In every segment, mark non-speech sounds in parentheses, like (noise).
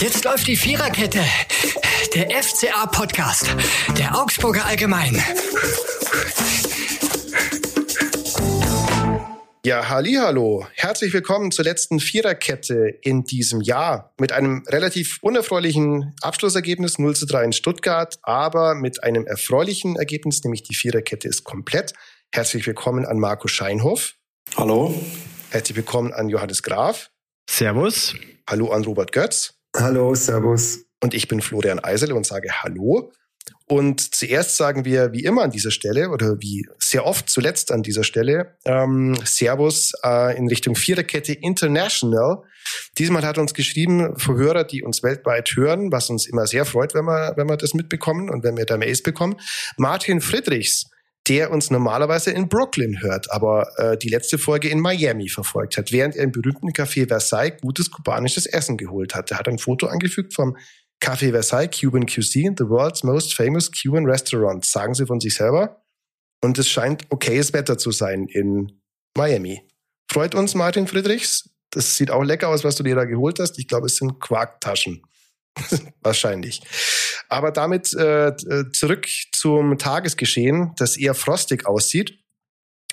Jetzt läuft die Viererkette. Der FCA-Podcast. Der Augsburger Allgemein. Ja, hallo. Herzlich willkommen zur letzten Viererkette in diesem Jahr. Mit einem relativ unerfreulichen Abschlussergebnis 0 zu 3 in Stuttgart, aber mit einem erfreulichen Ergebnis, nämlich die Viererkette ist komplett. Herzlich willkommen an Marco Scheinhoff. Hallo. Herzlich willkommen an Johannes Graf. Servus. Hallo an Robert Götz. Hallo, Servus. Und ich bin Florian Eisele und sage Hallo. Und zuerst sagen wir wie immer an dieser Stelle oder wie sehr oft zuletzt an dieser Stelle ähm, Servus äh, in Richtung Viererkette International. Diesmal hat uns geschrieben Hörer, die uns weltweit hören, was uns immer sehr freut, wenn wir, wenn wir das mitbekommen und wenn wir da Mails bekommen. Martin Friedrichs der uns normalerweise in Brooklyn hört, aber äh, die letzte Folge in Miami verfolgt hat, während er im berühmten Café Versailles gutes kubanisches Essen geholt hat. Er hat ein Foto angefügt vom Café Versailles Cuban Cuisine, the world's most famous Cuban restaurant, sagen sie von sich selber. Und es scheint okayes Wetter zu sein in Miami. Freut uns, Martin Friedrichs. Das sieht auch lecker aus, was du dir da geholt hast. Ich glaube, es sind Quarktaschen. (laughs) Wahrscheinlich. Aber damit äh, zurück zum Tagesgeschehen, das eher frostig aussieht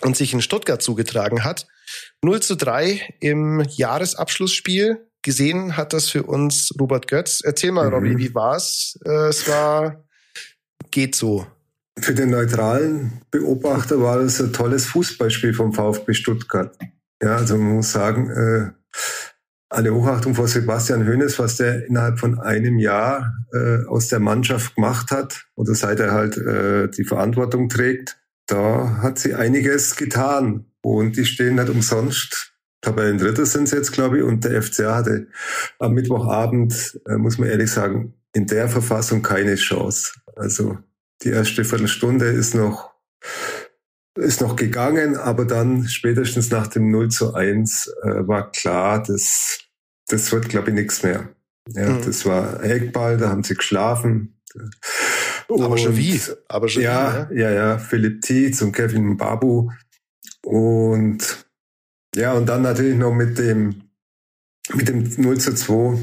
und sich in Stuttgart zugetragen hat. 0 zu 3 im Jahresabschlussspiel. Gesehen hat das für uns Robert Götz. Erzähl mal, mhm. Robby, wie war's? Äh, es war, geht so. Für den neutralen Beobachter war das ein tolles Fußballspiel vom VfB Stuttgart. Ja, also man muss sagen, äh, alle Hochachtung vor Sebastian Hoeneß, was der innerhalb von einem Jahr äh, aus der Mannschaft gemacht hat oder seit er halt äh, die Verantwortung trägt, da hat sie einiges getan und die stehen nicht umsonst. Tabellendritter sind sie jetzt, glaube ich, und der FCA hatte am Mittwochabend, äh, muss man ehrlich sagen, in der Verfassung keine Chance. Also die erste Viertelstunde ist noch ist noch gegangen, aber dann spätestens nach dem 0 zu 1 äh, war klar, dass das wird, glaube ich, nichts mehr. Ja, mhm. das war Eckball, da haben sie geschlafen. Aber schon wie? Aber schon ja, wie, ja, ja, ja. Philipp Tietz und Kevin Babu. Und ja, und dann natürlich noch mit dem, mit dem 0 zu 2,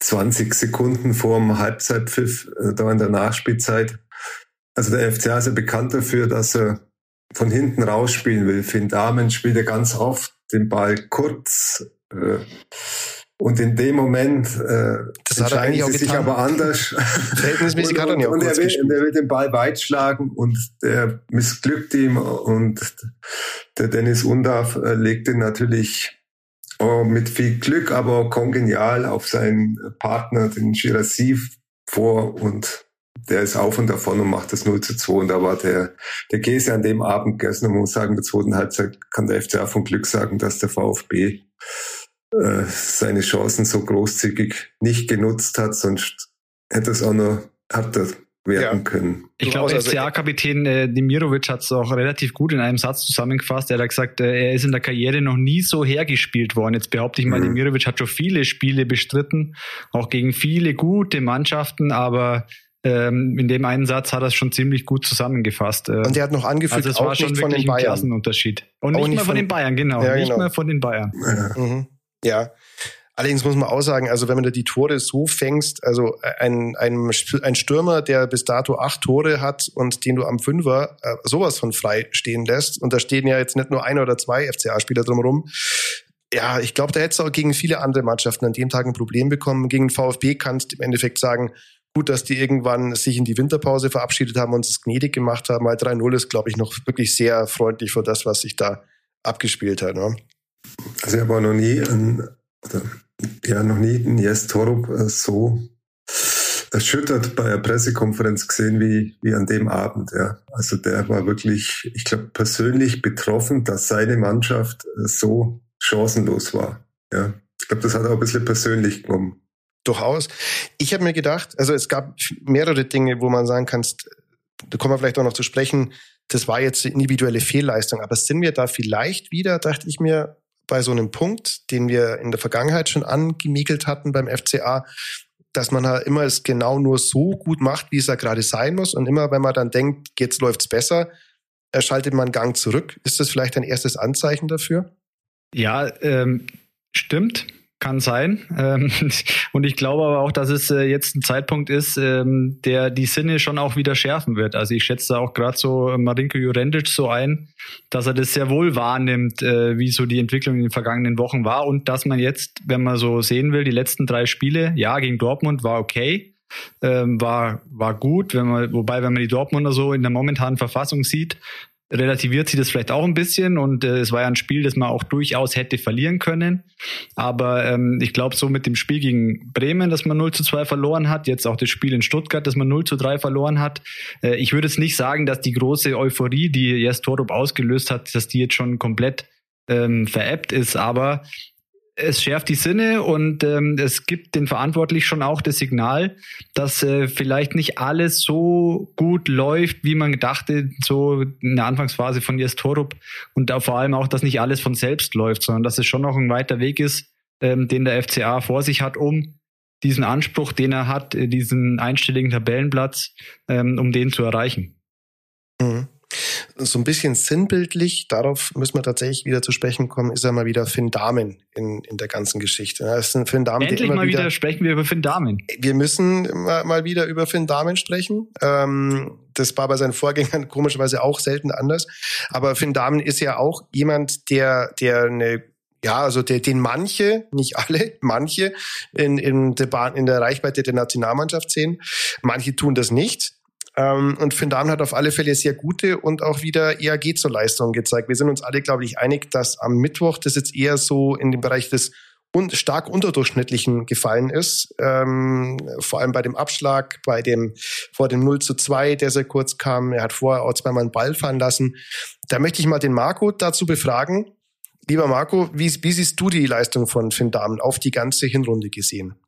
20 Sekunden vor dem Halbzeitpfiff, äh, da in der Nachspielzeit. Also der FCA ist ja bekannt dafür, dass er von hinten rausspielen will. Finn Damen spielt er ganz oft den Ball kurz äh, und in dem Moment äh, das entscheiden sie sich aber anders. Verhältnismäßig (laughs) hat er nicht auch und er will, und er will den Ball weit schlagen und der missglückt ihm und der Dennis Undarf äh, legt ihn natürlich oh, mit viel Glück, aber kongenial auf seinen Partner, den Girassi, vor und der ist auf und davon und macht das 0 zu 2. Und da war der, der Käse an dem Abend gegessen. Und man muss sagen, in der zweiten Halbzeit kann der FCA von Glück sagen, dass der VfB äh, seine Chancen so großzügig nicht genutzt hat, sonst hätte es auch noch härter werden ja. können. Ich glaube, also FCA-Kapitän äh, Demirovic hat es auch relativ gut in einem Satz zusammengefasst. Er hat gesagt, äh, er ist in der Karriere noch nie so hergespielt worden. Jetzt behaupte ich mal, mhm. Demirovic hat schon viele Spiele bestritten, auch gegen viele gute Mannschaften, aber ähm, in dem einen Satz hat er es schon ziemlich gut zusammengefasst. Äh, Und er hat noch angefügt, also es war schon von den Bayern. Ein Unterschied. Und nicht, nicht mehr von, den Bayern, genau. Ja, nicht genau. mehr von den Bayern. Ja. Mhm. ja. Allerdings muss man auch sagen, also wenn man da die Tore so fängst, also ein, ein, ein Stürmer, der bis dato acht Tore hat und den du am Fünfer äh, sowas von frei stehen lässt, und da stehen ja jetzt nicht nur ein oder zwei FCA-Spieler drumherum, ja, ich glaube, da hättest du auch gegen viele andere Mannschaften an dem Tag ein Problem bekommen. Gegen den VfB kannst du im Endeffekt sagen, gut, dass die irgendwann sich in die Winterpause verabschiedet haben und es gnädig gemacht haben. Weil 3-0 ist, glaube ich, noch wirklich sehr freundlich für das, was sich da abgespielt hat. Ne? Also ich habe auch noch nie oder, ja, noch nie einen Jes Torup äh, so erschüttert bei einer Pressekonferenz gesehen wie, wie an dem Abend. Ja. Also der war wirklich, ich glaube, persönlich betroffen, dass seine Mannschaft äh, so chancenlos war. Ja. Ich glaube, das hat auch ein bisschen persönlich genommen. Durchaus. Ich habe mir gedacht, also es gab mehrere Dinge, wo man sagen kann, da kommen wir vielleicht auch noch zu sprechen, das war jetzt individuelle Fehlleistung, aber sind wir da vielleicht wieder, dachte ich mir, bei so einem Punkt, den wir in der Vergangenheit schon angemiegelt hatten beim FCA, dass man halt immer es genau nur so gut macht, wie es da gerade sein muss. Und immer, wenn man dann denkt, jetzt läuft's besser, schaltet man Gang zurück. Ist das vielleicht ein erstes Anzeichen dafür? Ja, ähm, stimmt kann sein. (laughs) Ähm, und ich glaube aber auch, dass es äh, jetzt ein Zeitpunkt ist, ähm, der die Sinne schon auch wieder schärfen wird. Also ich schätze auch gerade so Marinko Jurendic so ein, dass er das sehr wohl wahrnimmt, äh, wie so die Entwicklung in den vergangenen Wochen war und dass man jetzt, wenn man so sehen will, die letzten drei Spiele, ja, gegen Dortmund war okay, ähm, war, war gut, wenn man, wobei, wenn man die Dortmunder so in der momentanen Verfassung sieht, relativiert sie das vielleicht auch ein bisschen und äh, es war ja ein Spiel, das man auch durchaus hätte verlieren können. Aber ähm, ich glaube, so mit dem Spiel gegen Bremen, das man 0 zu 2 verloren hat, jetzt auch das Spiel in Stuttgart, das man 0 zu 3 verloren hat, äh, ich würde jetzt nicht sagen, dass die große Euphorie, die Jes Torup ausgelöst hat, dass die jetzt schon komplett ähm, veräppt ist, aber es schärft die Sinne und ähm, es gibt den Verantwortlich schon auch das Signal, dass äh, vielleicht nicht alles so gut läuft, wie man dachte, so in der Anfangsphase von Jes Torup und auch vor allem auch, dass nicht alles von selbst läuft, sondern dass es schon noch ein weiter Weg ist, ähm, den der FCA vor sich hat, um diesen Anspruch, den er hat, äh, diesen einstelligen Tabellenplatz, ähm, um den zu erreichen. Mhm so ein bisschen sinnbildlich, darauf müssen wir tatsächlich wieder zu sprechen kommen, ist ja mal wieder Finn Damen in, in der ganzen Geschichte. Das ist ein Finn Damen, Endlich mal wieder, wieder, sprechen wir über Finn Damen. Wir müssen mal, mal wieder über Finn Damen sprechen. Ähm, das war bei seinen Vorgängern komischerweise auch selten anders. Aber Finn Damen ist ja auch jemand, der, der eine ja, also der, den manche, nicht alle, (laughs) manche in, in, der Bahn, in der Reichweite der Nationalmannschaft sehen. Manche tun das nicht. Ähm, und Finn Dahmen hat auf alle Fälle sehr gute und auch wieder geht zur Leistung gezeigt. Wir sind uns alle, glaube ich, einig, dass am Mittwoch das jetzt eher so in dem Bereich des und stark unterdurchschnittlichen gefallen ist. Ähm, vor allem bei dem Abschlag, bei dem vor dem 0 zu 2, der sehr kurz kam. Er hat vorher auch zweimal einen Ball fallen lassen. Da möchte ich mal den Marco dazu befragen. Lieber Marco, wie, wie siehst du die Leistung von Finn Dahmen auf die ganze Hinrunde gesehen?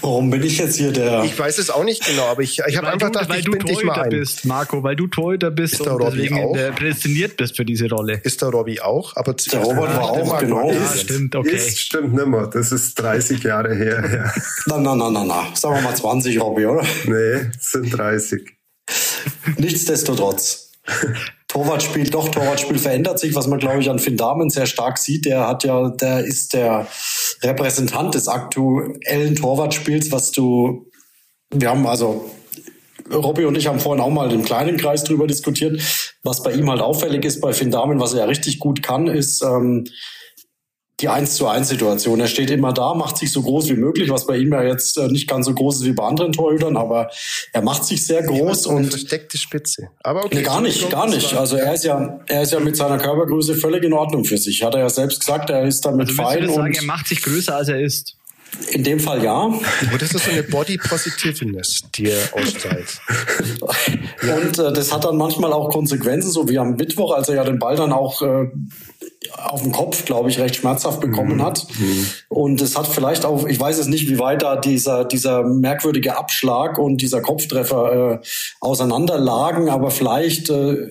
Warum bin ich jetzt hier der? Ich weiß es auch nicht genau, aber ich, ich habe einfach gedacht, weil ich bin dich mal ein. bist, Marco, weil du Torhüter bist ist und deswegen auch? prädestiniert bist für diese Rolle. Ist der Robby auch? Aber der Robert war auch, genau. Ja, stimmt, okay. Ist, stimmt nimmer. Das ist 30 Jahre her. Ja. Na, na, na, na, na. Sagen wir mal 20, Robby, oder? Nee, es sind 30. Nichtsdestotrotz. Torwartspiel, doch, Torwartspiel verändert sich, was man, glaube ich, an Finn Damen sehr stark sieht. Der hat ja, der ist der Repräsentant des aktuellen Torwartspiels, was du, wir haben also, Robby und ich haben vorhin auch mal im kleinen Kreis drüber diskutiert. Was bei ihm halt auffällig ist bei Finn Damen, was er ja richtig gut kann, ist, ähm, die 1 zu 1 Situation. Er steht immer da, macht sich so groß wie möglich, was bei ihm ja jetzt äh, nicht ganz so groß ist wie bei anderen Torhütern, aber er macht sich sehr groß und versteckte Spitze. Aber okay, nee, gar nicht, gar nicht. Also er ist ja, er ist ja mit seiner Körpergröße völlig in Ordnung für sich. Hat er ja selbst gesagt, er ist damit also fein und sagen, er macht sich größer als er ist. In dem Fall ja. Und das ist so eine Body Positiveness, die er ausstrahlt. (laughs) und äh, das hat dann manchmal auch Konsequenzen, so wie am Mittwoch, als er ja den Ball dann auch äh, auf dem Kopf, glaube ich, recht schmerzhaft bekommen mhm. hat. Mhm. Und es hat vielleicht auch, ich weiß es nicht, wie weit da dieser, dieser merkwürdige Abschlag und dieser Kopftreffer äh, auseinanderlagen, aber vielleicht äh,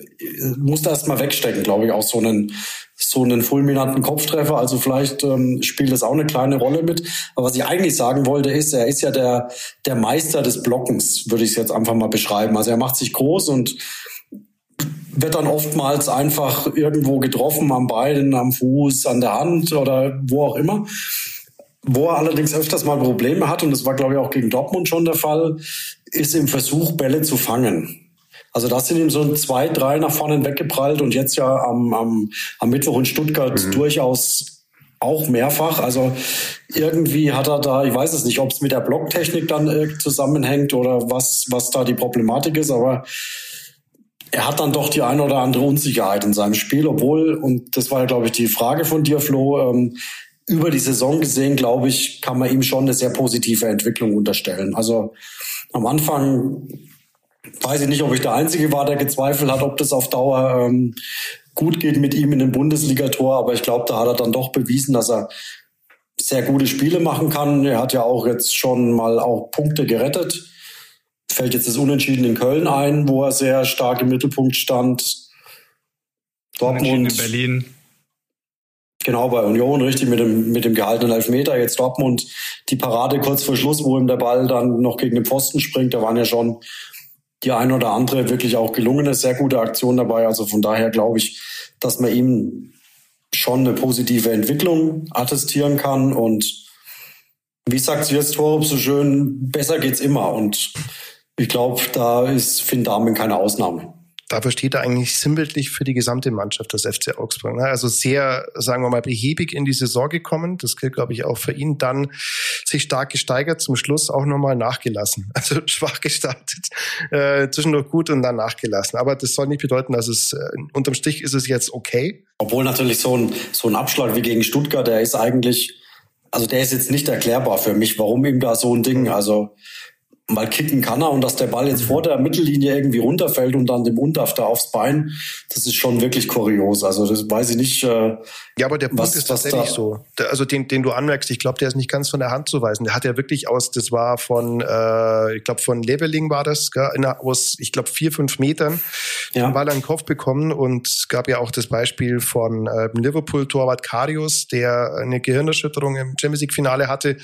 muss er erst mal wegstecken, glaube ich, auch so einen so einen fulminanten Kopftreffer. Also vielleicht ähm, spielt das auch eine kleine Rolle mit. Aber was ich eigentlich sagen wollte, ist, er ist ja der, der Meister des Blockens, würde ich es jetzt einfach mal beschreiben. Also er macht sich groß und wird dann oftmals einfach irgendwo getroffen am Bein, am Fuß, an der Hand oder wo auch immer. Wo er allerdings öfters mal Probleme hat, und das war, glaube ich, auch gegen Dortmund schon der Fall, ist im Versuch, Bälle zu fangen. Also das sind ihm so zwei, drei nach vorne weggeprallt und jetzt ja am, am, am Mittwoch in Stuttgart mhm. durchaus auch mehrfach. Also irgendwie hat er da, ich weiß es nicht, ob es mit der Blocktechnik dann äh, zusammenhängt oder was, was da die Problematik ist, aber er hat dann doch die eine oder andere Unsicherheit in seinem Spiel, obwohl, und das war ja, glaube ich, die Frage von dir, Flo, ähm, über die Saison gesehen, glaube ich, kann man ihm schon eine sehr positive Entwicklung unterstellen. Also am Anfang weiß ich nicht, ob ich der Einzige war, der gezweifelt hat, ob das auf Dauer ähm, gut geht mit ihm in dem Bundesligator, aber ich glaube, da hat er dann doch bewiesen, dass er sehr gute Spiele machen kann. Er hat ja auch jetzt schon mal auch Punkte gerettet fällt jetzt das Unentschieden in Köln ein, wo er sehr stark im Mittelpunkt stand. Dortmund. In Berlin. Genau, bei Union, richtig, mit dem, mit dem gehaltenen Elfmeter. Jetzt Dortmund, die Parade kurz vor Schluss, wo ihm der Ball dann noch gegen den Pfosten springt. Da waren ja schon die ein oder andere wirklich auch gelungene, sehr gute Aktion dabei. Also von daher glaube ich, dass man ihm schon eine positive Entwicklung attestieren kann. Und wie sagt jetzt Torup so schön, besser geht's immer. Und ich glaube, da ist Finn Dahmen keine Ausnahme dafür steht er eigentlich sinnbildlich für die gesamte Mannschaft des FC Augsburg. Ne? Also sehr, sagen wir mal, behäbig in die Saison gekommen. Das gilt, glaube ich, auch für ihn. Dann sich stark gesteigert, zum Schluss auch nochmal nachgelassen. (laughs) Also schwach gestartet, äh, zwischendurch gut und dann nachgelassen. Aber das soll nicht bedeuten, dass es, äh, unterm Strich ist es jetzt okay. Obwohl natürlich so ein, so ein Abschlag wie gegen Stuttgart, der ist eigentlich, also der ist jetzt nicht erklärbar für mich, warum ihm da so ein Ding, also mal kicken kann er und dass der Ball jetzt vor der Mittellinie irgendwie runterfällt und dann dem Undaf da aufs Bein, das ist schon wirklich kurios. Also das weiß ich nicht. Äh, ja, aber der Punkt was, ist tatsächlich so. Also den, den du anmerkst, ich glaube, der ist nicht ganz von der Hand zu weisen. Der hat ja wirklich aus, das war von, äh, ich glaube von Leveling war das, in, aus, ich glaube vier fünf Metern, ja. den Ball an den Kopf bekommen und es gab ja auch das Beispiel von äh, Liverpool-Torwart Karius, der eine Gehirnerschütterung im Champions League-Finale hatte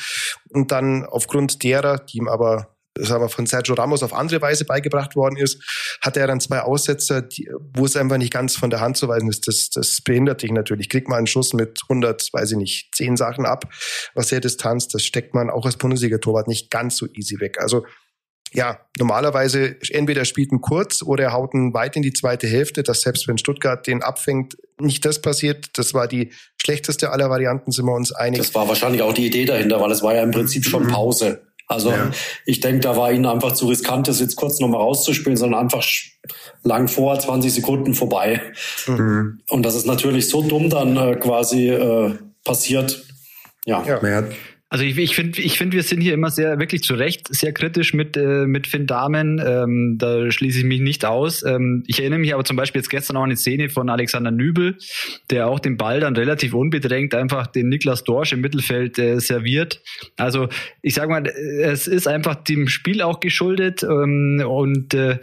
und dann aufgrund derer, die ihm aber das aber von Sergio Ramos auf andere Weise beigebracht worden ist, hatte er dann zwei Aussetzer, die, wo es einfach nicht ganz von der Hand zu weisen ist. Das, das behindert dich natürlich. Kriegt man einen Schuss mit 100, weiß ich nicht, zehn Sachen ab aus der Distanz, das steckt man auch als Bundesliga-Torwart nicht ganz so easy weg. Also ja, normalerweise entweder spielt ein kurz oder er haut einen weit in die zweite Hälfte, dass selbst wenn Stuttgart den abfängt, nicht das passiert. Das war die schlechteste aller Varianten, sind wir uns einig. Das war wahrscheinlich auch die Idee dahinter, weil es war ja im Prinzip schon mhm. Pause. Also ja. ich denke, da war ihnen einfach zu riskant, das jetzt kurz nochmal rauszuspielen, sondern einfach lang vor, 20 Sekunden vorbei. Mhm. Und das ist natürlich so dumm dann äh, quasi äh, passiert. Ja. ja. Also ich, ich finde, ich finde, wir sind hier immer sehr, wirklich zu Recht sehr kritisch mit, äh, mit Finn Damen. Ähm, da schließe ich mich nicht aus. Ähm, ich erinnere mich aber zum Beispiel jetzt gestern auch an eine Szene von Alexander Nübel, der auch den Ball dann relativ unbedrängt einfach den Niklas Dorsch im Mittelfeld äh, serviert. Also ich sage mal, es ist einfach dem Spiel auch geschuldet ähm, und äh,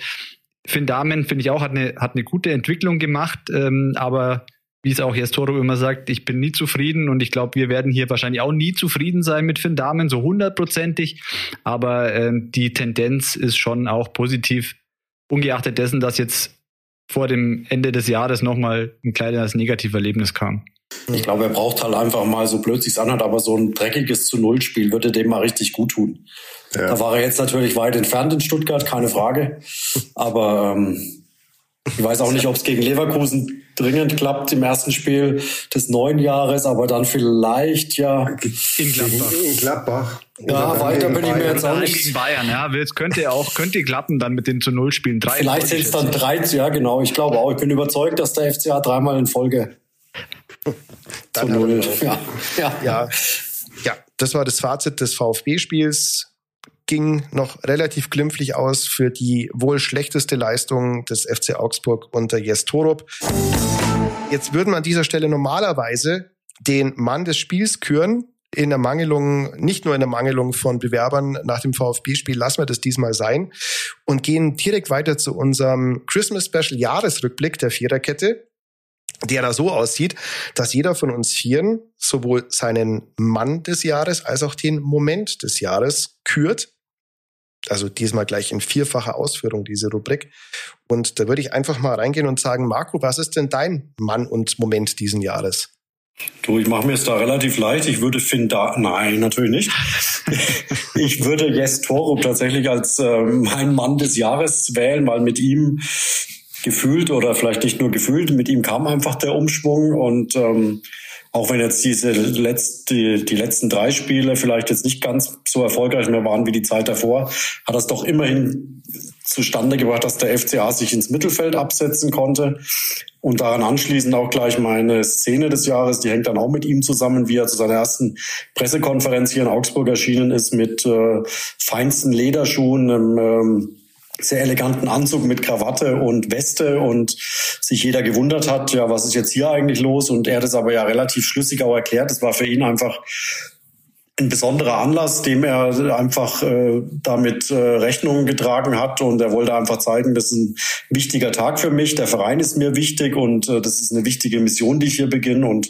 Finn Damen, finde ich auch, hat eine, hat eine gute Entwicklung gemacht, ähm, aber wie es auch jetzt Toro immer sagt, ich bin nie zufrieden und ich glaube, wir werden hier wahrscheinlich auch nie zufrieden sein mit Finn Damen, so hundertprozentig. Aber äh, die Tendenz ist schon auch positiv, ungeachtet dessen, dass jetzt vor dem Ende des Jahres nochmal ein kleines Negativerlebnis kam. Ich glaube, er braucht halt einfach mal, so blöd sich's anhört, aber so ein dreckiges zu Null-Spiel würde dem mal richtig gut tun. Ja. Da war er jetzt natürlich weit entfernt in Stuttgart, keine Frage. Aber ähm, ich weiß auch nicht, ob es gegen Leverkusen dringend klappt im ersten Spiel des neuen Jahres, aber dann vielleicht ja in Gladbach. In Gladbach. Ja, weiter bin ich mir jetzt auch nicht. Gegen Bayern, ja, es könnte auch könnte klappen dann mit den zu Null Spielen. Drei vielleicht sind es dann drei, ja genau. Ich glaube auch. Ich bin überzeugt, dass der FCA dreimal in Folge zu Null. (laughs) Ja. Ja. ja, ja, das war das Fazit des VfB-Spiels ging noch relativ glimpflich aus für die wohl schlechteste Leistung des FC Augsburg unter Jes Torup. Jetzt würden wir an dieser Stelle normalerweise den Mann des Spiels küren. In der Mangelung, nicht nur in der Mangelung von Bewerbern nach dem VfB-Spiel, lassen wir das diesmal sein und gehen direkt weiter zu unserem Christmas Special Jahresrückblick der Viererkette der da so aussieht, dass jeder von uns Vieren sowohl seinen Mann des Jahres als auch den Moment des Jahres kürt also diesmal gleich in vierfacher Ausführung, diese Rubrik. Und da würde ich einfach mal reingehen und sagen, Marco, was ist denn dein Mann und Moment diesen Jahres? Du, ich mache mir es da relativ leicht. Ich würde Finn da, nein, natürlich nicht. (laughs) ich würde Jes Torup tatsächlich als äh, mein Mann des Jahres wählen, weil mit ihm gefühlt oder vielleicht nicht nur gefühlt, mit ihm kam einfach der Umschwung und ähm, auch wenn jetzt diese letzte, die letzten drei Spiele vielleicht jetzt nicht ganz so erfolgreich mehr waren wie die Zeit davor, hat das doch immerhin zustande gebracht, dass der FCA sich ins Mittelfeld absetzen konnte. Und daran anschließend auch gleich meine Szene des Jahres, die hängt dann auch mit ihm zusammen, wie er zu seiner ersten Pressekonferenz hier in Augsburg erschienen ist, mit äh, feinsten Lederschuhen, einem ähm, sehr eleganten Anzug mit Krawatte und Weste und sich jeder gewundert hat, ja, was ist jetzt hier eigentlich los? Und er hat es aber ja relativ schlüssig auch erklärt. Es war für ihn einfach ein besonderer Anlass, dem er einfach äh, damit äh, Rechnungen getragen hat und er wollte einfach zeigen, das ist ein wichtiger Tag für mich, der Verein ist mir wichtig und äh, das ist eine wichtige Mission, die ich hier beginne und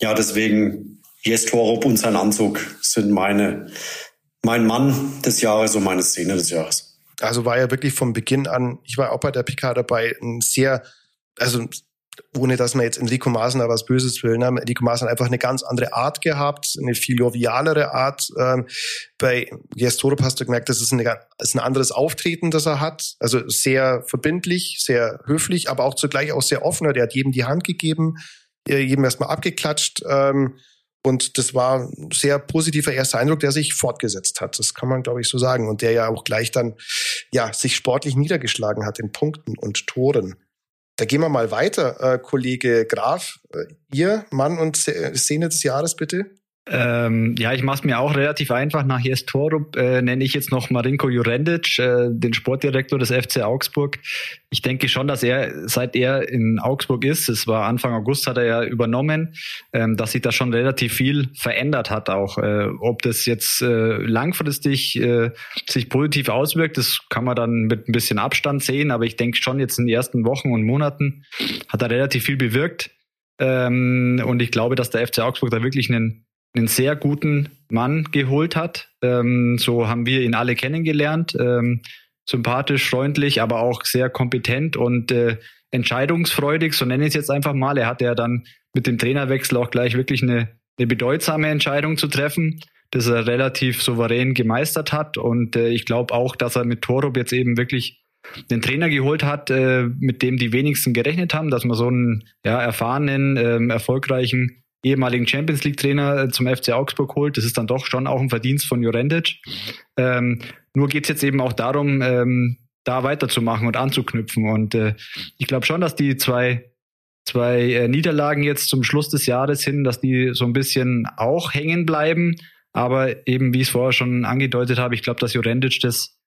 ja, deswegen Jes Torup und sein Anzug sind meine, mein Mann des Jahres und meine Szene des Jahres. Also war ja wirklich vom Beginn an, ich war auch bei der PK dabei, ein sehr, also ohne dass man jetzt Enrico da was Böses will. Ne? Enrico Maaßen hat einfach eine ganz andere Art gehabt, eine viel jovialere Art. Ähm, bei Gestorup hast du gemerkt, das ist, eine, das ist ein anderes Auftreten, das er hat. Also sehr verbindlich, sehr höflich, aber auch zugleich auch sehr offen. Der hat jedem die Hand gegeben, äh, jedem erstmal abgeklatscht. Ähm, und das war ein sehr positiver erster Eindruck, der sich fortgesetzt hat. Das kann man, glaube ich, so sagen. Und der ja auch gleich dann, ja, sich sportlich niedergeschlagen hat in Punkten und Toren. Da gehen wir mal weiter, äh, Kollege Graf. Äh, ihr Mann und Szene des Jahres bitte. Ähm, ja, ich mache es mir auch relativ einfach. Nach Jes Torup äh, nenne ich jetzt noch Marinko Jurendic, äh, den Sportdirektor des FC Augsburg. Ich denke schon, dass er, seit er in Augsburg ist, es war Anfang August, hat er ja übernommen, ähm, dass sich da schon relativ viel verändert hat. Auch äh, ob das jetzt äh, langfristig äh, sich positiv auswirkt, das kann man dann mit ein bisschen Abstand sehen. Aber ich denke schon, jetzt in den ersten Wochen und Monaten hat er relativ viel bewirkt. Ähm, und ich glaube, dass der FC Augsburg da wirklich einen einen sehr guten Mann geholt hat. Ähm, so haben wir ihn alle kennengelernt. Ähm, sympathisch, freundlich, aber auch sehr kompetent und äh, entscheidungsfreudig, so nenne ich es jetzt einfach mal. Er hatte ja dann mit dem Trainerwechsel auch gleich wirklich eine, eine bedeutsame Entscheidung zu treffen, das er relativ souverän gemeistert hat. Und äh, ich glaube auch, dass er mit Torup jetzt eben wirklich einen Trainer geholt hat, äh, mit dem die wenigsten gerechnet haben, dass man so einen ja, erfahrenen, ähm, erfolgreichen ehemaligen Champions League Trainer äh, zum FC Augsburg holt. Das ist dann doch schon auch ein Verdienst von Jurendic. Ähm, nur geht es jetzt eben auch darum, ähm, da weiterzumachen und anzuknüpfen. Und äh, ich glaube schon, dass die zwei, zwei äh, Niederlagen jetzt zum Schluss des Jahres hin, dass die so ein bisschen auch hängen bleiben. Aber eben, wie ich es vorher schon angedeutet habe, ich glaube, dass Jurendic das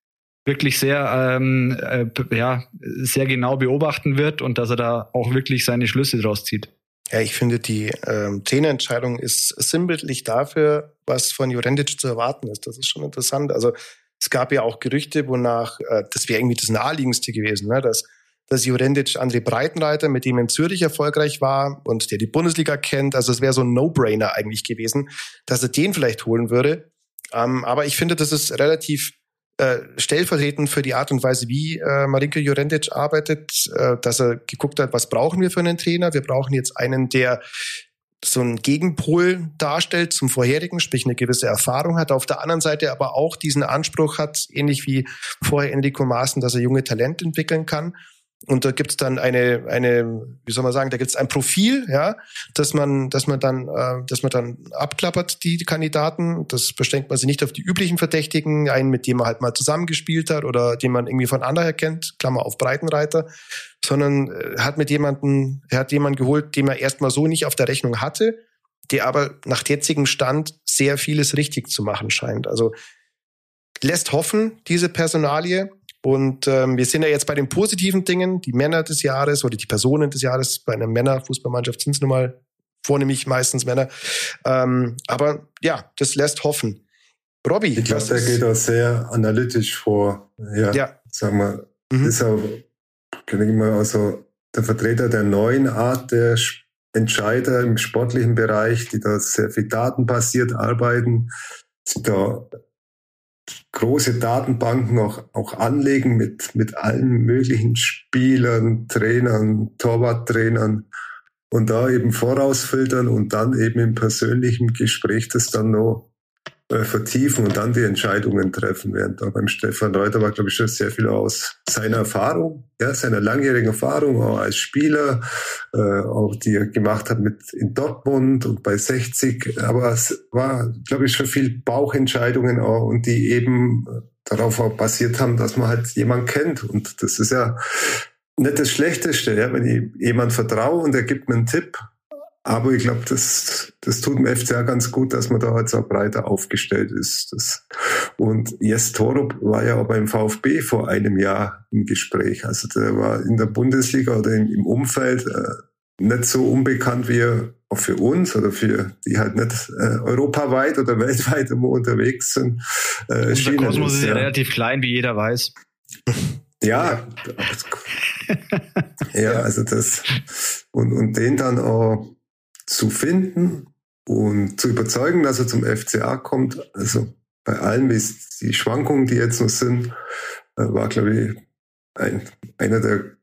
wirklich sehr, ähm, äh, ja, sehr genau beobachten wird und dass er da auch wirklich seine Schlüsse draus zieht. Ja, ich finde, die ähm, Trainerentscheidung ist sinnbildlich dafür, was von Jurendic zu erwarten ist. Das ist schon interessant. Also es gab ja auch Gerüchte, wonach, äh, das wäre irgendwie das Naheliegendste gewesen, ne? dass, dass Jurendic André Breitenreiter, mit dem in Zürich erfolgreich war und der die Bundesliga kennt, also es wäre so ein No-Brainer eigentlich gewesen, dass er den vielleicht holen würde. Ähm, aber ich finde, das ist relativ äh, stellvertretend für die Art und Weise, wie äh, Marinko Jurendic arbeitet, äh, dass er geguckt hat, was brauchen wir für einen Trainer? Wir brauchen jetzt einen, der so einen Gegenpol darstellt zum vorherigen, sprich eine gewisse Erfahrung hat, auf der anderen Seite aber auch diesen Anspruch hat, ähnlich wie vorher Enrico Maaßen, dass er junge Talente entwickeln kann und da gibt's dann eine, eine, wie soll man sagen, da gibt's ein Profil, ja, dass man, dass man dann, äh, dass man dann abklappert, die, Kandidaten. Das beschränkt man sich nicht auf die üblichen Verdächtigen, einen, mit dem man halt mal zusammengespielt hat oder den man irgendwie von anderer kennt, Klammer auf Breitenreiter, sondern äh, hat mit jemanden, er hat jemanden geholt, den er erstmal so nicht auf der Rechnung hatte, der aber nach jetzigem Stand sehr vieles richtig zu machen scheint. Also lässt hoffen, diese Personalie. Und ähm, wir sind ja jetzt bei den positiven Dingen, die Männer des Jahres oder die Personen des Jahres. Bei einer Männerfußballmannschaft sind es nun mal vornehmlich meistens Männer. Ähm, aber ja, das lässt hoffen. Robby. Ich glaube, der geht auch sehr analytisch vor. Ja. ja. Sag mal, mhm. ist auch, kann ich mal, also der Vertreter der neuen Art der Entscheider im sportlichen Bereich, die da sehr viel datenbasiert arbeiten, sind da große Datenbanken auch, auch anlegen mit, mit allen möglichen Spielern, Trainern, Torwarttrainern und da eben vorausfiltern und dann eben im persönlichen Gespräch das dann noch äh, vertiefen und dann die Entscheidungen treffen. Während da beim Stefan Reuter war, glaube ich, schon sehr viel aus seiner Erfahrung, ja, seiner langjährigen Erfahrung auch als Spieler, äh, auch die er gemacht hat mit in Dortmund und bei 60. Aber es war, glaube ich, schon viel Bauchentscheidungen auch und die eben darauf auch basiert haben, dass man halt jemand kennt. Und das ist ja nicht das Schlechteste, ja, wenn ich jemand vertraue und er gibt mir einen Tipp aber ich glaube, das, das tut dem FCA ganz gut, dass man da jetzt auch breiter aufgestellt ist. Das, und Jes Torup war ja auch beim VfB vor einem Jahr im Gespräch. Also der war in der Bundesliga oder im, im Umfeld äh, nicht so unbekannt wie er auch für uns oder für die halt nicht äh, europaweit oder (laughs) weltweit immer unterwegs sind. Äh, Unser Kosmos ist ja relativ klein, wie jeder weiß. Ja, (laughs) ja, also das und, und den dann auch zu finden und zu überzeugen, dass er zum FCA kommt. Also bei allen die Schwankungen, die jetzt noch sind, äh, war, glaube ich, ein, einer der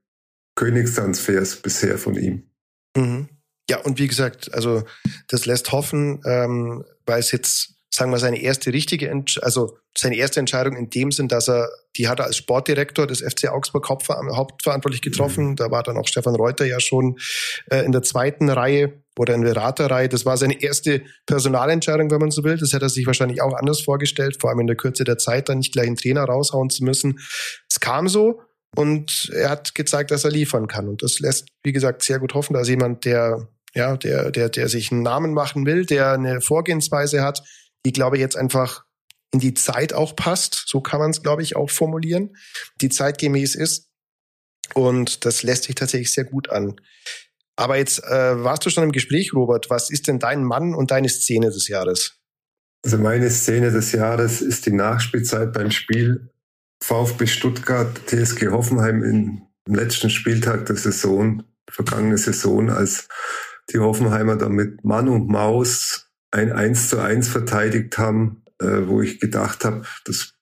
Königstransfers bisher von ihm. Mhm. Ja, und wie gesagt, also das lässt hoffen, ähm, weil es jetzt, sagen wir, seine erste richtige, Entsch also seine erste Entscheidung in dem Sinn, dass er, die hat er als Sportdirektor des FC Augsburg hauptverantwortlich getroffen. Mhm. Da war dann auch Stefan Reuter ja schon äh, in der zweiten Reihe oder in der Raterreihe. Das war seine erste Personalentscheidung, wenn man so will. Das hätte er sich wahrscheinlich auch anders vorgestellt, vor allem in der Kürze der Zeit, dann nicht gleich einen Trainer raushauen zu müssen. Es kam so und er hat gezeigt, dass er liefern kann. Und das lässt, wie gesagt, sehr gut hoffen, dass jemand, der ja, der, der, der sich einen Namen machen will, der eine Vorgehensweise hat, die, glaube ich, jetzt einfach in die Zeit auch passt. So kann man es, glaube ich, auch formulieren, die zeitgemäß ist. Und das lässt sich tatsächlich sehr gut an. Aber jetzt äh, warst du schon im Gespräch, Robert. Was ist denn dein Mann und deine Szene des Jahres? Also meine Szene des Jahres ist die Nachspielzeit beim Spiel VfB Stuttgart TSG Hoffenheim im letzten Spieltag der Saison, vergangene Saison, als die Hoffenheimer da mit Mann und Maus ein 1 zu 1 verteidigt haben, äh, wo ich gedacht habe, das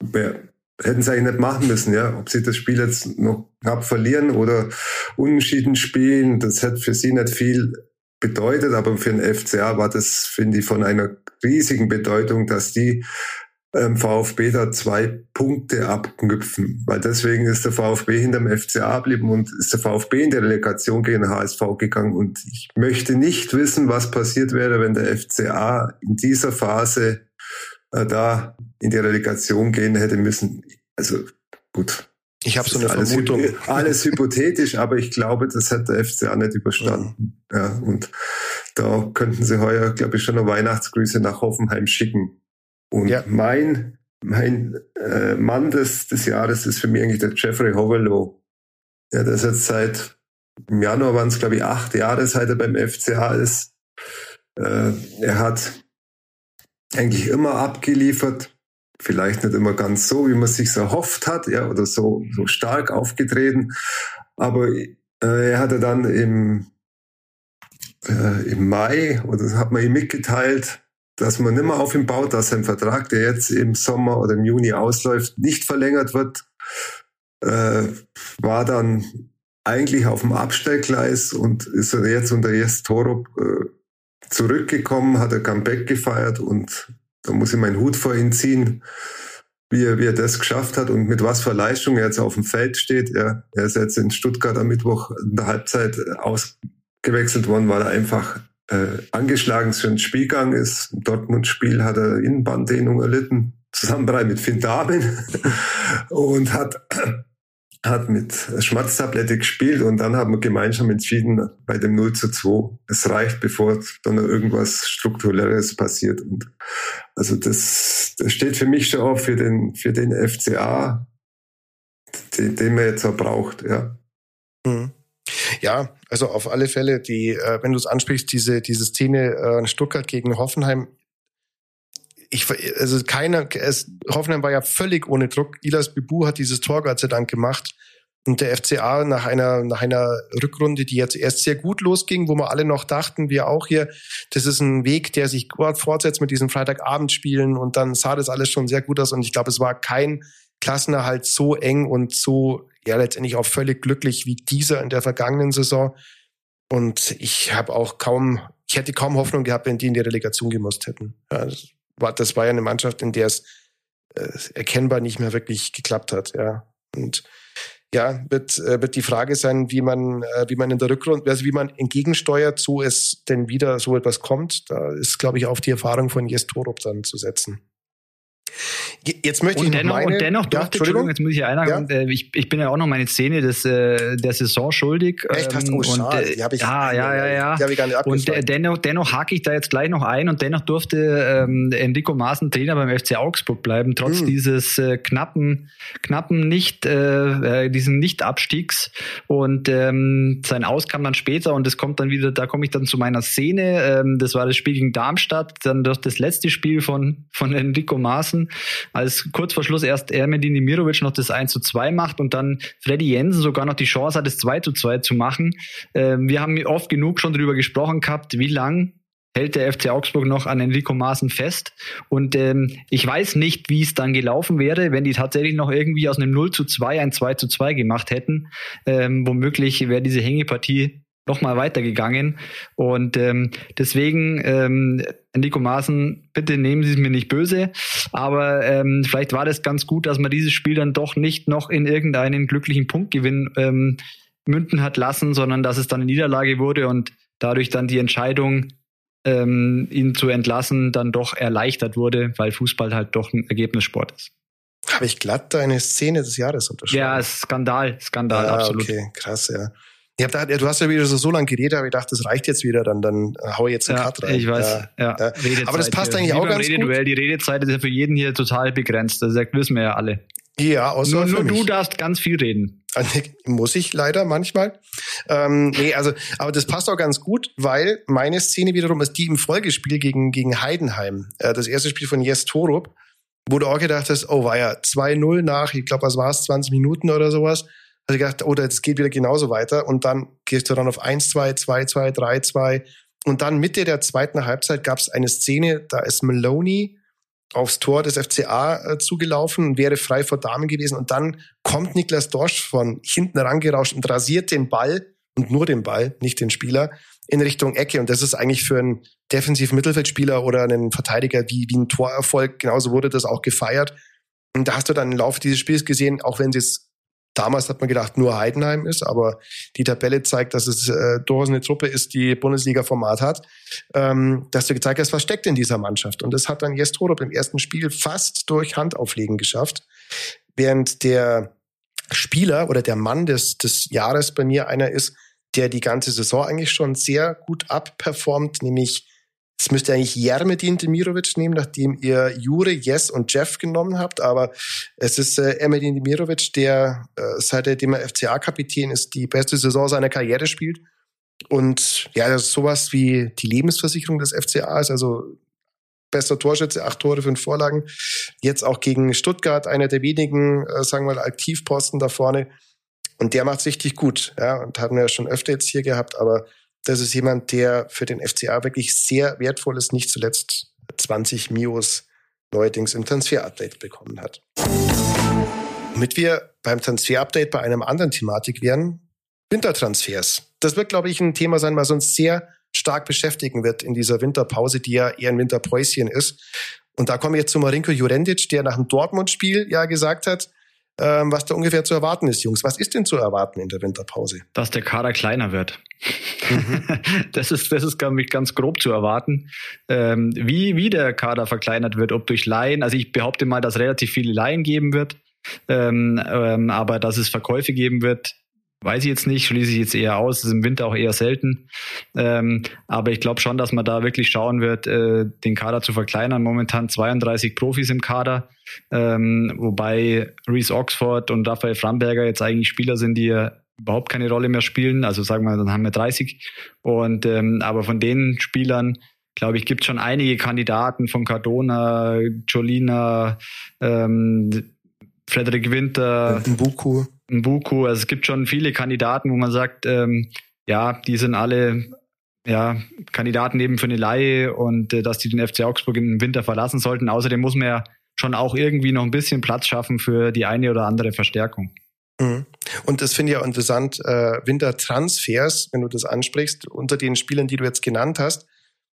wär, hätten sie eigentlich nicht machen müssen, ja. Ob sie das Spiel jetzt noch knapp verlieren oder unentschieden spielen, das hätte für sie nicht viel bedeutet, aber für den FCA war das, finde ich, von einer riesigen Bedeutung, dass die ähm, VfB da zwei Punkte abknüpfen, weil deswegen ist der VfB hinterm FCA geblieben und ist der VfB in der Relegation gegen HSV gegangen. Und ich möchte nicht wissen, was passiert wäre, wenn der FCA in dieser Phase äh, da in die Relegation gehen hätte müssen. Also gut. Ich habe so eine alles Vermutung. alles (laughs) hypothetisch, aber ich glaube, das hat der FCA nicht überstanden. Mhm. Ja, und da könnten sie heuer, glaube ich, schon noch Weihnachtsgrüße nach Hoffenheim schicken. Und ja. mein, mein äh, Mann des, des Jahres ist für mich eigentlich der Jeffrey Hovelow. Ja, der ist jetzt seit im Januar waren es, glaube ich, acht Jahre, seit er beim FCA ist. Äh, er hat eigentlich immer abgeliefert, vielleicht nicht immer ganz so, wie man sich erhofft hat, ja, oder so, so stark aufgetreten. Aber äh, er hatte dann im, äh, im Mai, oder hat man ihm mitgeteilt, dass man nicht mehr auf ihn baut, dass sein Vertrag, der jetzt im Sommer oder im Juni ausläuft, nicht verlängert wird, äh, war dann eigentlich auf dem Abstellgleis und ist jetzt unter Jes Torup äh, zurückgekommen, hat er Comeback gefeiert und da muss ich meinen Hut vor ihn ziehen, wie er, wie er das geschafft hat und mit was für Leistung er jetzt auf dem Feld steht. Er, er ist jetzt in Stuttgart am Mittwoch in der Halbzeit ausgewechselt worden, weil er einfach äh, angeschlagen für den Spielgang ist. Im Dortmund-Spiel hat er Innenbanddehnung erlitten, zusammen mit Finn Damen (laughs) und hat hat mit Schmerztablette gespielt und dann haben wir gemeinsam entschieden bei dem 0 zu 2, es reicht, bevor dann irgendwas Strukturelles passiert. Und also das, das steht für mich schon auch für den, für den FCA, den, den man jetzt auch braucht, ja. Mhm. Ja, also auf alle Fälle, die, äh, wenn du es ansprichst, diese, diese Szene äh, Stuttgart gegen Hoffenheim, ich, also keiner, es, Hoffenheim war ja völlig ohne Druck. Ilas Bibu hat dieses Tor Gott sei Dank gemacht. Und der FCA nach einer, nach einer Rückrunde, die jetzt erst sehr gut losging, wo wir alle noch dachten, wir auch hier, das ist ein Weg, der sich fortsetzt mit diesen Freitagabendspielen und dann sah das alles schon sehr gut aus und ich glaube, es war kein Klassenerhalt so eng und so, ja, letztendlich auch völlig glücklich wie dieser in der vergangenen Saison. Und ich habe auch kaum, ich hätte kaum Hoffnung gehabt, wenn die in die Relegation gemusst hätten. Ja, das das war ja eine Mannschaft, in der es äh, erkennbar nicht mehr wirklich geklappt hat. Ja. Und ja, wird, äh, wird die Frage sein, wie man, äh, wie man in der Rückrunde, also wie man entgegensteuert, so es denn wieder so etwas kommt. Da ist, glaube ich, auf die Erfahrung von Jes Torup dann zu setzen. Jetzt möchte und ich dennoch, meine, und dennoch durfte, ja, Entschuldigung, jetzt muss ich einhaken, ja? Äh, ich, ich bin ja auch noch meine Szene des, äh, der Saison schuldig. Echt? Hast du, oh, und, schade. Die ich, ja, ja, ja, ja. Die ich gar nicht und dennoch, dennoch hake ich da jetzt gleich noch ein und dennoch durfte ähm, Enrico Maaßen Trainer beim FC Augsburg bleiben, trotz hm. dieses äh, knappen, knappen nicht, äh, äh, diesen Nicht-Abstiegs und ähm, sein Aus kam dann später und es kommt dann wieder, da komme ich dann zu meiner Szene, ähm, das war das Spiel gegen Darmstadt, dann das letzte Spiel von, von Enrico Maaßen als kurz vor Schluss erst Ermedin Dimirovic noch das 1 zu 2 macht und dann Freddy Jensen sogar noch die Chance hat, das 2 zu 2 zu machen. Ähm, wir haben oft genug schon darüber gesprochen gehabt, wie lang hält der FC Augsburg noch an Enrico Maaßen fest. Und ähm, ich weiß nicht, wie es dann gelaufen wäre, wenn die tatsächlich noch irgendwie aus einem 0 zu 2 ein 2 zu 2 gemacht hätten. Ähm, womöglich wäre diese Hängepartie nochmal weitergegangen. Und ähm, deswegen, ähm, Nico Maaßen, bitte nehmen Sie es mir nicht böse, aber ähm, vielleicht war das ganz gut, dass man dieses Spiel dann doch nicht noch in irgendeinen glücklichen Punktgewinn ähm, münden hat lassen, sondern dass es dann eine Niederlage wurde und dadurch dann die Entscheidung, ähm, ihn zu entlassen, dann doch erleichtert wurde, weil Fußball halt doch ein Ergebnissport ist. Habe ich glatt deine Szene des Jahres unterschrieben? Ja, Skandal, Skandal, ah, absolut. Okay, krass, ja. Ich hab da, du hast ja wieder so, so lange geredet, aber ich dachte, das reicht jetzt wieder, dann, dann hau ich jetzt einen ja, Cut rein. Ich weiß, ja. ja. Aber das passt eigentlich auch ganz Rededuell. gut. Die Redezeit ist ja für jeden hier total begrenzt, das wissen wir ja alle. Ja, außer Nur, nur du darfst ganz viel reden. Muss ich leider manchmal. Ähm, nee, also, aber das passt auch ganz gut, weil meine Szene wiederum ist die im Folgespiel gegen, gegen Heidenheim. Äh, das erste Spiel von Jes Torup, wo du auch gedacht hast, oh, war ja 2-0 nach, ich glaube, was war es, 20 Minuten oder sowas. Also ich gedacht, oh, das geht wieder genauso weiter. Und dann gehst du dann auf 1-2, 2-2, 3-2. Und dann Mitte der zweiten Halbzeit gab es eine Szene, da ist Maloney aufs Tor des FCA äh, zugelaufen und wäre frei vor Damen gewesen. Und dann kommt Niklas Dorsch von hinten rangerauscht und rasiert den Ball und nur den Ball, nicht den Spieler, in Richtung Ecke. Und das ist eigentlich für einen defensiven Mittelfeldspieler oder einen Verteidiger wie, wie ein Torerfolg. Genauso wurde das auch gefeiert. Und da hast du dann im Laufe dieses Spiels gesehen, auch wenn es damals hat man gedacht, nur Heidenheim ist, aber die Tabelle zeigt, dass es äh, durchaus eine Truppe ist, die Bundesliga-Format hat, ähm, dass du gezeigt hast, was steckt in dieser Mannschaft. Und das hat dann Jes Torup im ersten Spiel fast durch Handauflegen geschafft, während der Spieler oder der Mann des, des Jahres bei mir einer ist, der die ganze Saison eigentlich schon sehr gut abperformt, nämlich es müsste eigentlich Jermedin Demirovic nehmen, nachdem ihr Jure, Yes und Jeff genommen habt. Aber es ist äh, Ermedin Demirovic, der äh, seitdem er FCA-Kapitän ist, die beste Saison seiner Karriere spielt. Und ja, das ist sowas wie die Lebensversicherung des FCA ist. Also bester Torschütze, acht Tore, fünf Vorlagen. Jetzt auch gegen Stuttgart, einer der wenigen, äh, sagen wir mal, Aktivposten da vorne. Und der macht's richtig gut. Ja, und hatten wir ja schon öfter jetzt hier gehabt, aber das ist jemand, der für den FCA wirklich sehr wertvoll ist, nicht zuletzt 20 Mios neuerdings im Transfer-Update bekommen hat. Damit wir beim Transfer-Update bei einem anderen Thematik wären, Wintertransfers. Das wird, glaube ich, ein Thema sein, was uns sehr stark beschäftigen wird in dieser Winterpause, die ja eher ein Winterpäuschen ist. Und da kommen wir jetzt zu Marinko Jurendic, der nach dem Dortmund-Spiel ja gesagt hat, ähm, was da ungefähr zu erwarten ist, Jungs. Was ist denn zu erwarten in der Winterpause? Dass der Kader kleiner wird. Mhm. (laughs) das ist, das ist glaube ich, ganz grob zu erwarten. Ähm, wie, wie der Kader verkleinert wird, ob durch Laien. Also ich behaupte mal, dass relativ viele Laien geben wird. Ähm, ähm, aber dass es Verkäufe geben wird, weiß ich jetzt nicht, schließe ich jetzt eher aus. Ist im Winter auch eher selten. Ähm, aber ich glaube schon, dass man da wirklich schauen wird, äh, den Kader zu verkleinern. Momentan 32 Profis im Kader, ähm, wobei Reese Oxford und Raphael Framberger jetzt eigentlich Spieler sind, die ja überhaupt keine Rolle mehr spielen. Also sagen wir, dann haben wir 30. Und ähm, aber von den Spielern glaube ich, gibt schon einige Kandidaten von Cardona, Jolina, ähm, Frederik Winter, Mbuku. Mbuku. Also es gibt schon viele Kandidaten, wo man sagt, ähm, ja, die sind alle ja, Kandidaten eben für eine Laie und äh, dass die den FC Augsburg im Winter verlassen sollten. Außerdem muss man ja schon auch irgendwie noch ein bisschen Platz schaffen für die eine oder andere Verstärkung. Mhm. Und das finde ich auch interessant, äh, Wintertransfers, wenn du das ansprichst, unter den Spielern, die du jetzt genannt hast,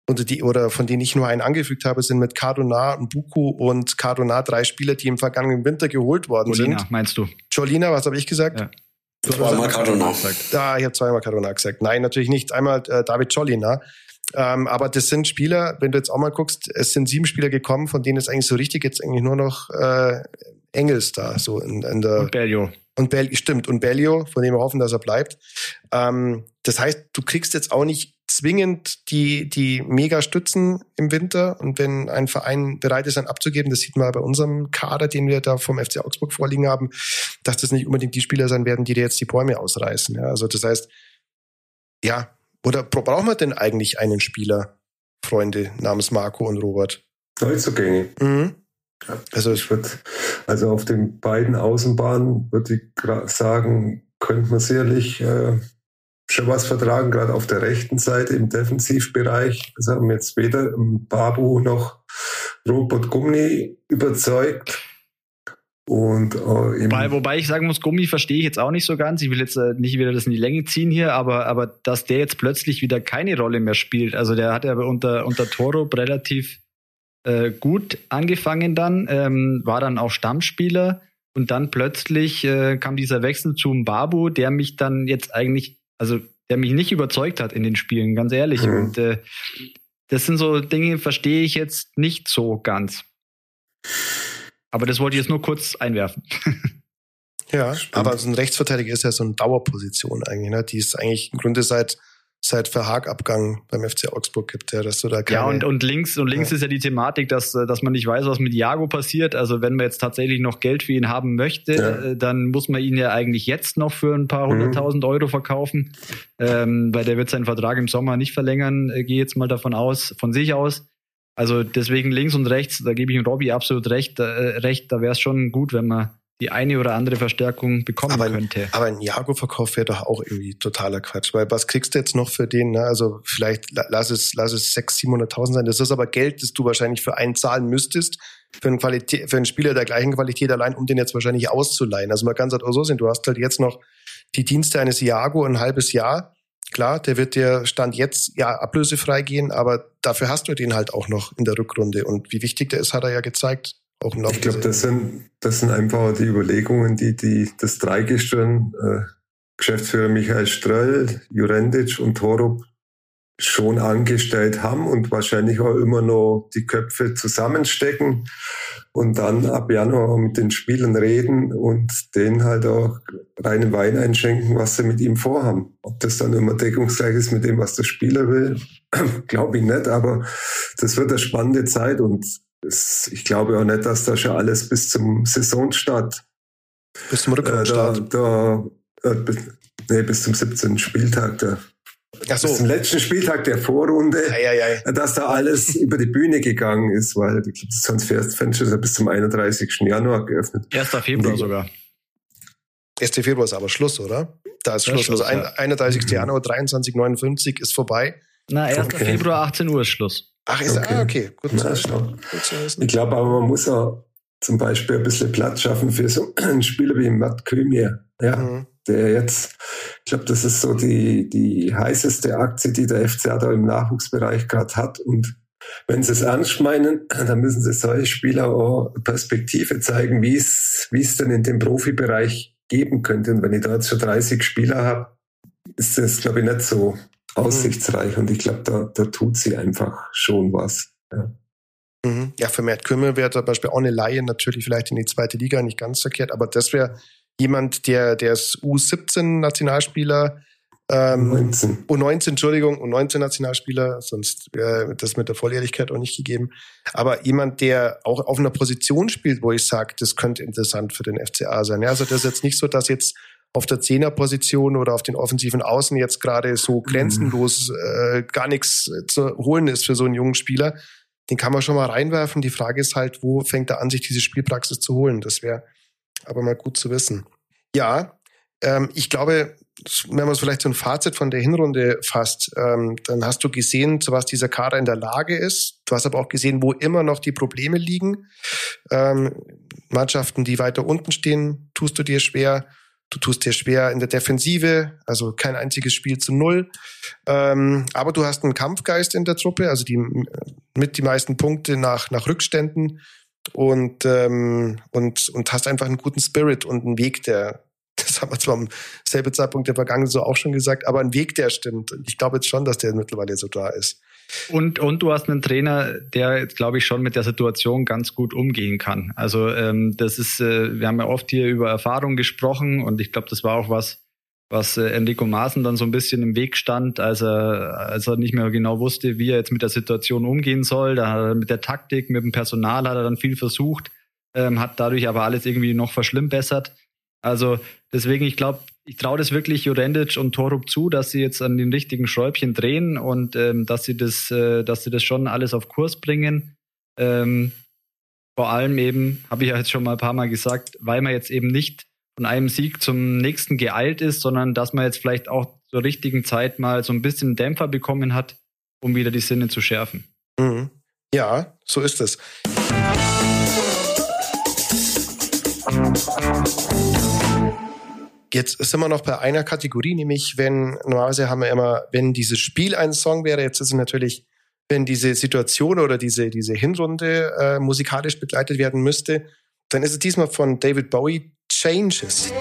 unter die, oder von denen ich nur einen angefügt habe, sind mit Cardona, Buku und Cardona drei Spieler, die im vergangenen Winter geholt worden Molina, sind. meinst du? Jolina, was habe ich gesagt? Ja. Zweimal Cardona. Da, ich habe zweimal Cardona gesagt. Nein, natürlich nicht. Einmal äh, David Jolina. Ähm, aber das sind Spieler, wenn du jetzt auch mal guckst, es sind sieben Spieler gekommen, von denen ist eigentlich so richtig jetzt eigentlich nur noch äh, Engels da, so in, in der Und Bellio. und Bell, stimmt, und Bellio, von dem wir hoffen, dass er bleibt. Ähm, das heißt, du kriegst jetzt auch nicht zwingend die, die Mega-Stützen im Winter. Und wenn ein Verein bereit ist, einen abzugeben, das sieht man bei unserem Kader, den wir da vom FC Augsburg vorliegen haben, dass das nicht unbedingt die Spieler sein werden, die dir jetzt die Bäume ausreißen. Ja, also das heißt, ja, oder brauchen wir denn eigentlich einen Spieler, Freunde, namens Marco und Robert? Neuzugänge. Mhm. Also ich würde, also auf den beiden Außenbahnen würde ich sagen, könnte man sicherlich äh, schon was vertragen, gerade auf der rechten Seite im Defensivbereich. Das haben jetzt weder Babu noch Robert Gumni überzeugt. Und äh, wobei, wobei ich sagen muss, Gummi verstehe ich jetzt auch nicht so ganz. Ich will jetzt äh, nicht wieder das in die Länge ziehen hier, aber, aber dass der jetzt plötzlich wieder keine Rolle mehr spielt. Also der hat ja unter, unter Toro relativ äh, gut angefangen dann, ähm, war dann auch Stammspieler und dann plötzlich äh, kam dieser Wechsel zu Mbabu, der mich dann jetzt eigentlich, also der mich nicht überzeugt hat in den Spielen, ganz ehrlich. Mhm. Und äh, das sind so Dinge, verstehe ich jetzt nicht so ganz. Aber das wollte ich jetzt nur kurz einwerfen. (laughs) ja, Stimmt. aber so ein Rechtsverteidiger ist ja so eine Dauerposition eigentlich. Ne? Die ist eigentlich im Grunde seit seit Verhag-Abgang beim FC Augsburg gibt, ja, dass du da keine, Ja, und, und links, und links ja. ist ja die Thematik, dass, dass man nicht weiß, was mit Jago passiert. Also wenn man jetzt tatsächlich noch Geld für ihn haben möchte, ja. Äh, dann muss man ihn ja eigentlich jetzt noch für ein paar mhm. hunderttausend mhm. Euro verkaufen. Ähm, weil der wird seinen Vertrag im Sommer nicht verlängern, äh, gehe jetzt mal davon aus, von sich aus. Also deswegen links und rechts, da gebe ich Robby absolut recht, äh, recht, da wäre es schon gut, wenn man die eine oder andere Verstärkung bekommen aber, könnte. Aber ein Jago-Verkauf wäre doch auch irgendwie totaler Quatsch, weil was kriegst du jetzt noch für den? Ne? Also vielleicht lass es, lass es 600.000, 700.000 sein. Das ist aber Geld, das du wahrscheinlich für einen zahlen müsstest, für, einen Qualität, für einen Spieler der gleichen Qualität allein, um den jetzt wahrscheinlich auszuleihen. Also man kann es halt auch so sehen, du hast halt jetzt noch die Dienste eines Jago ein halbes Jahr. Klar, der wird dir Stand jetzt ja ablösefrei gehen, aber dafür hast du den halt auch noch in der Rückrunde. Und wie wichtig der ist, hat er ja gezeigt. Auch im Laufe ich glaube, das sind, das sind einfach die Überlegungen, die, die das Dreigestirn, äh, Geschäftsführer Michael Ströll, Jurendic und Torup schon angestellt haben und wahrscheinlich auch immer noch die Köpfe zusammenstecken und dann ab Januar mit den Spielern reden und denen halt auch reinen Wein einschenken, was sie mit ihm vorhaben. Ob das dann immer deckungsgleich ist mit dem, was der Spieler will, (clears throat) glaube ich nicht, aber das wird eine spannende Zeit und das, ich glaube auch nicht, dass da schon alles bis zum Saisonstart. Bis zum Rückrundenstart. Äh, da, da, äh, bis, nee, bis zum 17. Spieltag. Da, Ach so. Bis zum letzten Spieltag der Vorrunde, ei, ei, ei. dass da alles (laughs) über die Bühne gegangen ist, weil das Transferfenster ist bis zum 31. Januar geöffnet. 1. Februar die, sogar. 1. Februar ist aber Schluss, oder? Da ist Schluss. Schluss. Also ja. 31. Mhm. Januar 23.59 ist vorbei. Na, 1. Okay. Februar 18 Uhr ist Schluss. Ach, ist okay. Ah, okay. Gut, Na, zu gut zu wissen. Ich glaube aber, man muss auch zum Beispiel ein bisschen Platz schaffen für so (clears throat) einen Spieler wie Matt Kömier. Ja, mhm. der jetzt, ich glaube, das ist so die, die heißeste Aktie, die der FCA da im Nachwuchsbereich gerade hat. Und wenn sie es ernst meinen, (clears throat) dann müssen sie solche Spieler auch Perspektive zeigen, wie es, wie es denn in dem Profibereich geben könnte. Und wenn ich da jetzt schon 30 Spieler habe, ist das, glaube ich, nicht so aussichtsreich und ich glaube, da, da tut sie einfach schon was. Ja. Mhm. Ja, für Mert Kümmel wäre zum Beispiel auch eine Laie natürlich vielleicht in die zweite Liga nicht ganz verkehrt, aber das wäre jemand, der, der ist U17-Nationalspieler, ähm, 19. U19, Entschuldigung, U19-Nationalspieler, sonst wäre das mit der Volljährigkeit auch nicht gegeben. Aber jemand, der auch auf einer Position spielt, wo ich sage, das könnte interessant für den FCA sein. Ja, also das ist jetzt nicht so, dass jetzt auf der Zehnerposition oder auf den offensiven Außen jetzt gerade so grenzenlos äh, gar nichts zu holen ist für so einen jungen Spieler. Den kann man schon mal reinwerfen. Die Frage ist halt, wo fängt er an, sich diese Spielpraxis zu holen? Das wäre aber mal gut zu wissen. Ja, ähm, ich glaube, wenn man es vielleicht so ein Fazit von der Hinrunde fasst, ähm, dann hast du gesehen, zu was dieser Kader in der Lage ist. Du hast aber auch gesehen, wo immer noch die Probleme liegen. Ähm, Mannschaften, die weiter unten stehen, tust du dir schwer. Du tust dir schwer in der Defensive, also kein einziges Spiel zu null. Ähm, aber du hast einen Kampfgeist in der Truppe, also die mit die meisten Punkte nach, nach Rückständen und, ähm, und, und hast einfach einen guten Spirit und einen Weg, der, (laughs) das haben wir zwar am selben Zeitpunkt der Vergangenheit so auch schon gesagt, aber ein Weg, der stimmt. Und ich glaube jetzt schon, dass der mittlerweile so da ist. Und, und du hast einen Trainer, der, glaube ich, schon mit der Situation ganz gut umgehen kann. Also ähm, das ist, äh, wir haben ja oft hier über Erfahrung gesprochen und ich glaube, das war auch was, was äh, Enrico Maaßen dann so ein bisschen im Weg stand, als er, als er nicht mehr genau wusste, wie er jetzt mit der Situation umgehen soll. Da hat er mit der Taktik, mit dem Personal hat er dann viel versucht, ähm, hat dadurch aber alles irgendwie noch verschlimmbessert. Also deswegen, ich glaube, ich traue das wirklich Jurendic und Torup zu, dass sie jetzt an den richtigen Schräubchen drehen und ähm, dass sie das, äh, dass sie das schon alles auf Kurs bringen. Ähm, vor allem eben, habe ich ja jetzt schon mal ein paar Mal gesagt, weil man jetzt eben nicht von einem Sieg zum nächsten geeilt ist, sondern dass man jetzt vielleicht auch zur richtigen Zeit mal so ein bisschen Dämpfer bekommen hat, um wieder die Sinne zu schärfen. Mhm. Ja, so ist es. Jetzt sind wir noch bei einer Kategorie, nämlich wenn, normalerweise haben wir immer, wenn dieses Spiel ein Song wäre, jetzt ist es natürlich, wenn diese Situation oder diese, diese Hinrunde äh, musikalisch begleitet werden müsste, dann ist es diesmal von David Bowie Changes.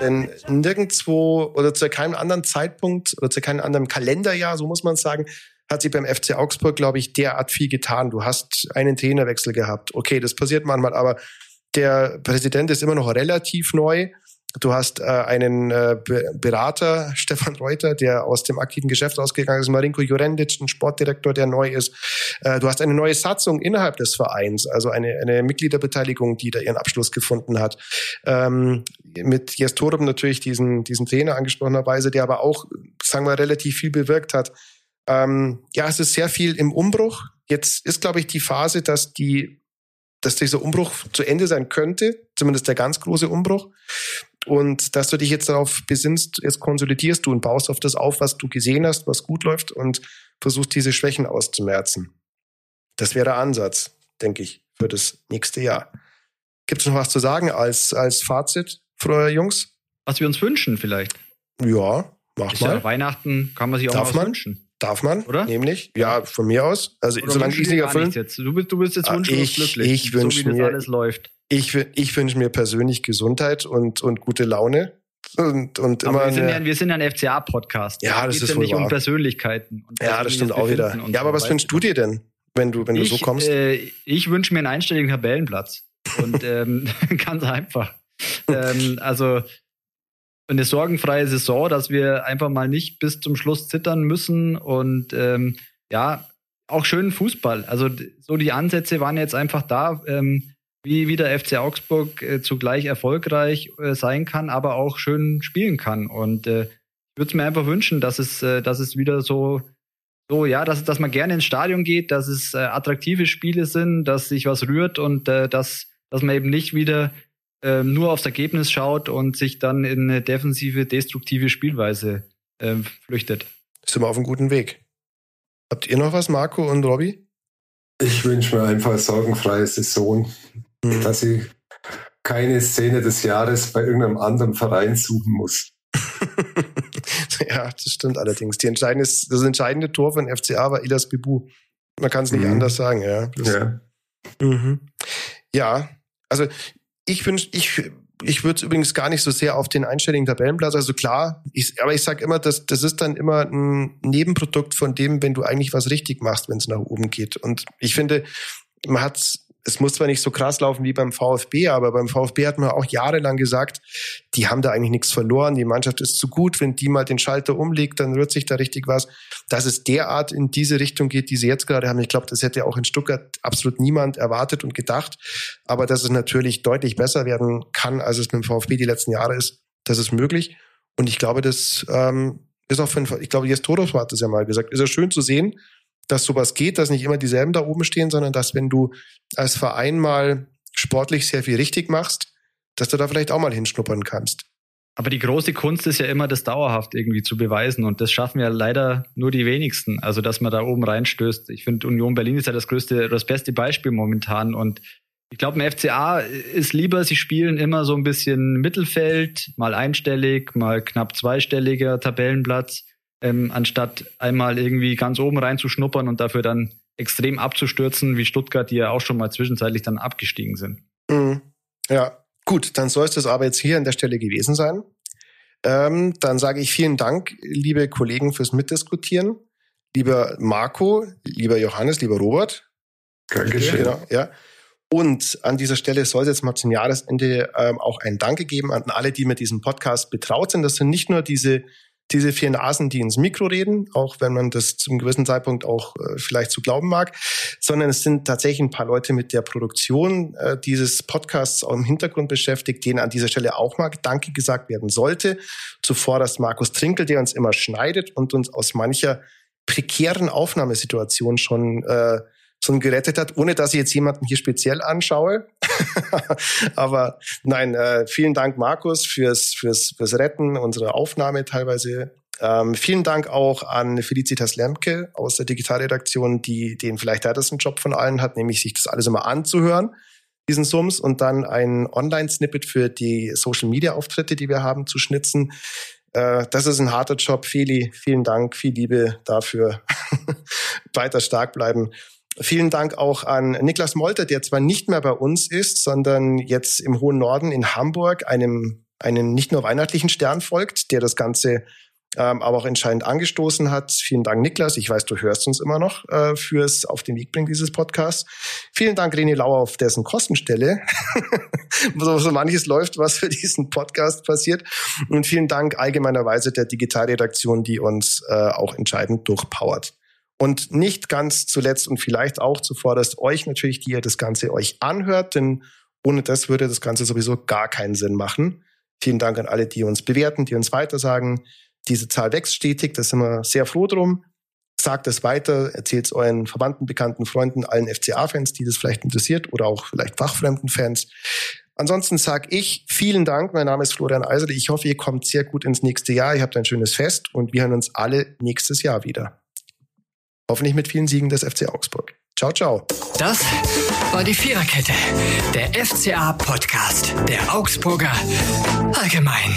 Denn nirgendwo oder zu keinem anderen Zeitpunkt oder zu keinem anderen Kalenderjahr, so muss man sagen, hat sich beim FC Augsburg, glaube ich, derart viel getan. Du hast einen Trainerwechsel gehabt. Okay, das passiert manchmal, aber der Präsident ist immer noch relativ neu. Du hast äh, einen äh, Berater, (laughs) Stefan Reuter, der aus dem aktiven Geschäft ausgegangen ist, Marinko Jurendic, ein Sportdirektor, der neu ist. Äh, du hast eine neue Satzung innerhalb des Vereins, also eine, eine Mitgliederbeteiligung, die da ihren Abschluss gefunden hat. Ähm, mit Jestorum natürlich diesen, diesen Trainer angesprochenerweise, der aber auch, sagen wir, relativ viel bewirkt hat. Ähm, ja, es ist sehr viel im Umbruch. Jetzt ist, glaube ich, die Phase, dass die, dass dieser Umbruch zu Ende sein könnte, zumindest der ganz große Umbruch. Und dass du dich jetzt darauf besinnst, jetzt konsolidierst du und baust auf das auf, was du gesehen hast, was gut läuft und versuchst diese Schwächen auszumerzen. Das wäre der Ansatz, denke ich, für das nächste Jahr. Gibt es noch was zu sagen als, als Fazit, Frau Jungs? Was wir uns wünschen vielleicht. Ja, mach Ist mal. ja Weihnachten kann man sich auch Darf was man? wünschen. Darf man, Oder? nämlich? Ja, von mir aus. Also Oder solange ich wir nicht erfüllen. Jetzt. Du, bist, du bist jetzt Ah, wunschlos ich- glücklich. ich so wünsch wie das mir- alles läuft. Ich, ich wünsche mir persönlich Gesundheit und, und gute Laune. Und, und immer Aber wir sind, ja, wir sind ja ein FCA-Podcast. Ja, das ist ja wohl nicht um wahr. Persönlichkeiten. Und ja, das stimmt auch wieder. Ja, aber so, was wünschst du dir denn, wenn du, wenn du ich, so kommst? Äh, ich wünsche mir einen einstelligen Tabellenplatz. Und (laughs) ähm, (laughs) ganz einfach. ähm, also eine sorgenfreie Saison, dass wir einfach mal nicht bis zum Schluss zittern müssen und ähm, ja, auch schönen Fußball. Also so die Ansätze waren jetzt einfach da, ähm, wie, wie der FC Augsburg äh, zugleich erfolgreich äh, sein kann, aber auch schön spielen kann. Und äh, ich würde es mir einfach wünschen, dass es, äh, dass es wieder so so, ja, dass, dass man gerne ins Stadion geht, dass es äh, attraktive Spiele sind, dass sich was rührt und äh, dass, dass man eben nicht wieder äh, nur aufs Ergebnis schaut und sich dann in eine defensive, destruktive Spielweise äh, flüchtet. Sind wir auf einem guten Weg. Habt ihr noch was, Marco und Robby? Ich wünsche mir einfach eine sorgenfreie Saison, Hm. dass ich keine Szene des Jahres bei irgendeinem anderen Verein suchen muss. (laughs) ja, das stimmt allerdings. Die entscheidende, das entscheidende Tor von FCA war Ilas Bibu. Man kann es nicht Mhm. anders sagen, ja. Das, Ja. Mhm. Ja, also ich wünsch, ich, ich würde es übrigens gar nicht so sehr auf den einstelligen Tabellenplatz, also klar, ich, aber ich sage immer, dass das ist dann immer ein Nebenprodukt von dem, wenn du eigentlich was richtig machst, wenn es nach oben geht. Und ich finde, man hat es muss zwar nicht so krass laufen wie beim VfB, aber beim VfB hat man auch jahrelang gesagt, die haben da eigentlich nichts verloren, die Mannschaft ist zu gut, wenn die mal den Schalter umlegt, dann rührt sich da richtig was. Dass es derart in diese Richtung geht, die sie jetzt gerade haben, ich glaube, das hätte auch in Stuttgart absolut niemand erwartet und gedacht, aber dass es natürlich deutlich besser werden kann, als es mit dem VfB die letzten Jahre ist, das ist möglich. Und ich glaube, das ähm, ist auch für einen, ich glaube, Jestoros hat das ja mal gesagt, ist ja schön zu sehen, dass sowas geht, dass nicht immer dieselben da oben stehen, sondern dass wenn du als Verein mal sportlich sehr viel richtig machst, dass du da vielleicht auch mal hinschnuppern kannst. Aber die große Kunst ist ja immer, das dauerhaft irgendwie zu beweisen. Und das schaffen ja leider nur die wenigsten. Also, dass man da oben reinstößt. Ich finde, Union Berlin ist ja das größte, das beste Beispiel momentan. Und ich glaube, im FCA ist lieber, sie spielen immer so ein bisschen Mittelfeld, mal einstellig, mal knapp zweistelliger Tabellenplatz, ähm, anstatt einmal irgendwie ganz oben reinzuschnuppern und dafür dann extrem abzustürzen, wie Stuttgart, die ja auch schon mal zwischenzeitlich dann abgestiegen sind. Mhm. Ja, gut, dann soll es das aber jetzt hier an der Stelle gewesen sein. Ähm, dann sage ich vielen Dank, liebe Kollegen, fürs Mitdiskutieren. Lieber Marco, lieber Johannes, lieber Robert. Dankeschön. Genau, ja. Und an dieser Stelle soll es jetzt mal zum Jahresende ähm, auch ein Danke geben an alle, die mit diesem Podcast betraut sind. Das sind nicht nur diese, diese vier Nasen, die ins Mikro reden, auch wenn man das zum gewissen Zeitpunkt auch äh, vielleicht zu glauben mag, sondern es sind tatsächlich ein paar Leute mit der Produktion äh, dieses Podcasts auch im Hintergrund beschäftigt, denen an dieser Stelle auch mal Danke gesagt werden sollte. Zuvor das Markus Trinkel, der uns immer schneidet und uns aus mancher prekären Aufnahmesituation schon äh, schon gerettet hat, ohne dass ich jetzt jemanden hier speziell anschaue. (laughs) Aber nein, äh, vielen Dank, Markus, fürs, fürs, fürs Retten unserer Aufnahme teilweise Ähm, vielen Dank auch an Felicitas Lemke aus der Digitalredaktion, die den vielleicht härtesten Job von allen hat, nämlich sich das alles immer anzuhören, diesen Sums, und dann ein Online-Snippet für die Social-Media-Auftritte, die wir haben, zu schnitzen. Äh, das ist ein harter Job. Feli, vielen Dank, viel Liebe dafür. (laughs) Weiter stark bleiben. Vielen Dank auch an Niklas Molter, der zwar nicht mehr bei uns ist, sondern jetzt im hohen Norden in Hamburg einem einen nicht nur weihnachtlichen Stern folgt, der das Ganze ähm, aber auch entscheidend angestoßen hat. Vielen Dank, Niklas. Ich weiß, du hörst uns immer noch äh, fürs Auf den Weg bringen dieses Podcasts. Vielen Dank, René Lauer, auf dessen Kostenstelle (laughs) so, so manches läuft, was für diesen Podcast passiert. Und vielen Dank allgemeinerweise der Digitalredaktion, die uns äh, auch entscheidend durchpowert. Und nicht ganz zuletzt und vielleicht auch zuvorderst euch natürlich, die ihr das Ganze euch anhört, denn ohne das würde das Ganze sowieso gar keinen Sinn machen. Vielen Dank an alle, die uns bewerten, die uns weitersagen, diese Zahl wächst stetig, da sind wir sehr froh drum. Sagt es weiter, erzählt es euren Verwandten, Bekannten, Freunden, allen FCA-Fans, die das vielleicht interessiert oder auch vielleicht fachfremden Fans. Ansonsten sage ich vielen Dank. Mein Name ist Florian Eiserle. Ich hoffe, ihr kommt sehr gut ins nächste Jahr. Ihr habt ein schönes Fest und wir hören uns alle nächstes Jahr wieder. Hoffentlich mit vielen Siegen des FC Augsburg. Ciao, ciao. Das war die Viererkette, der FCA-Podcast der Augsburger Allgemein.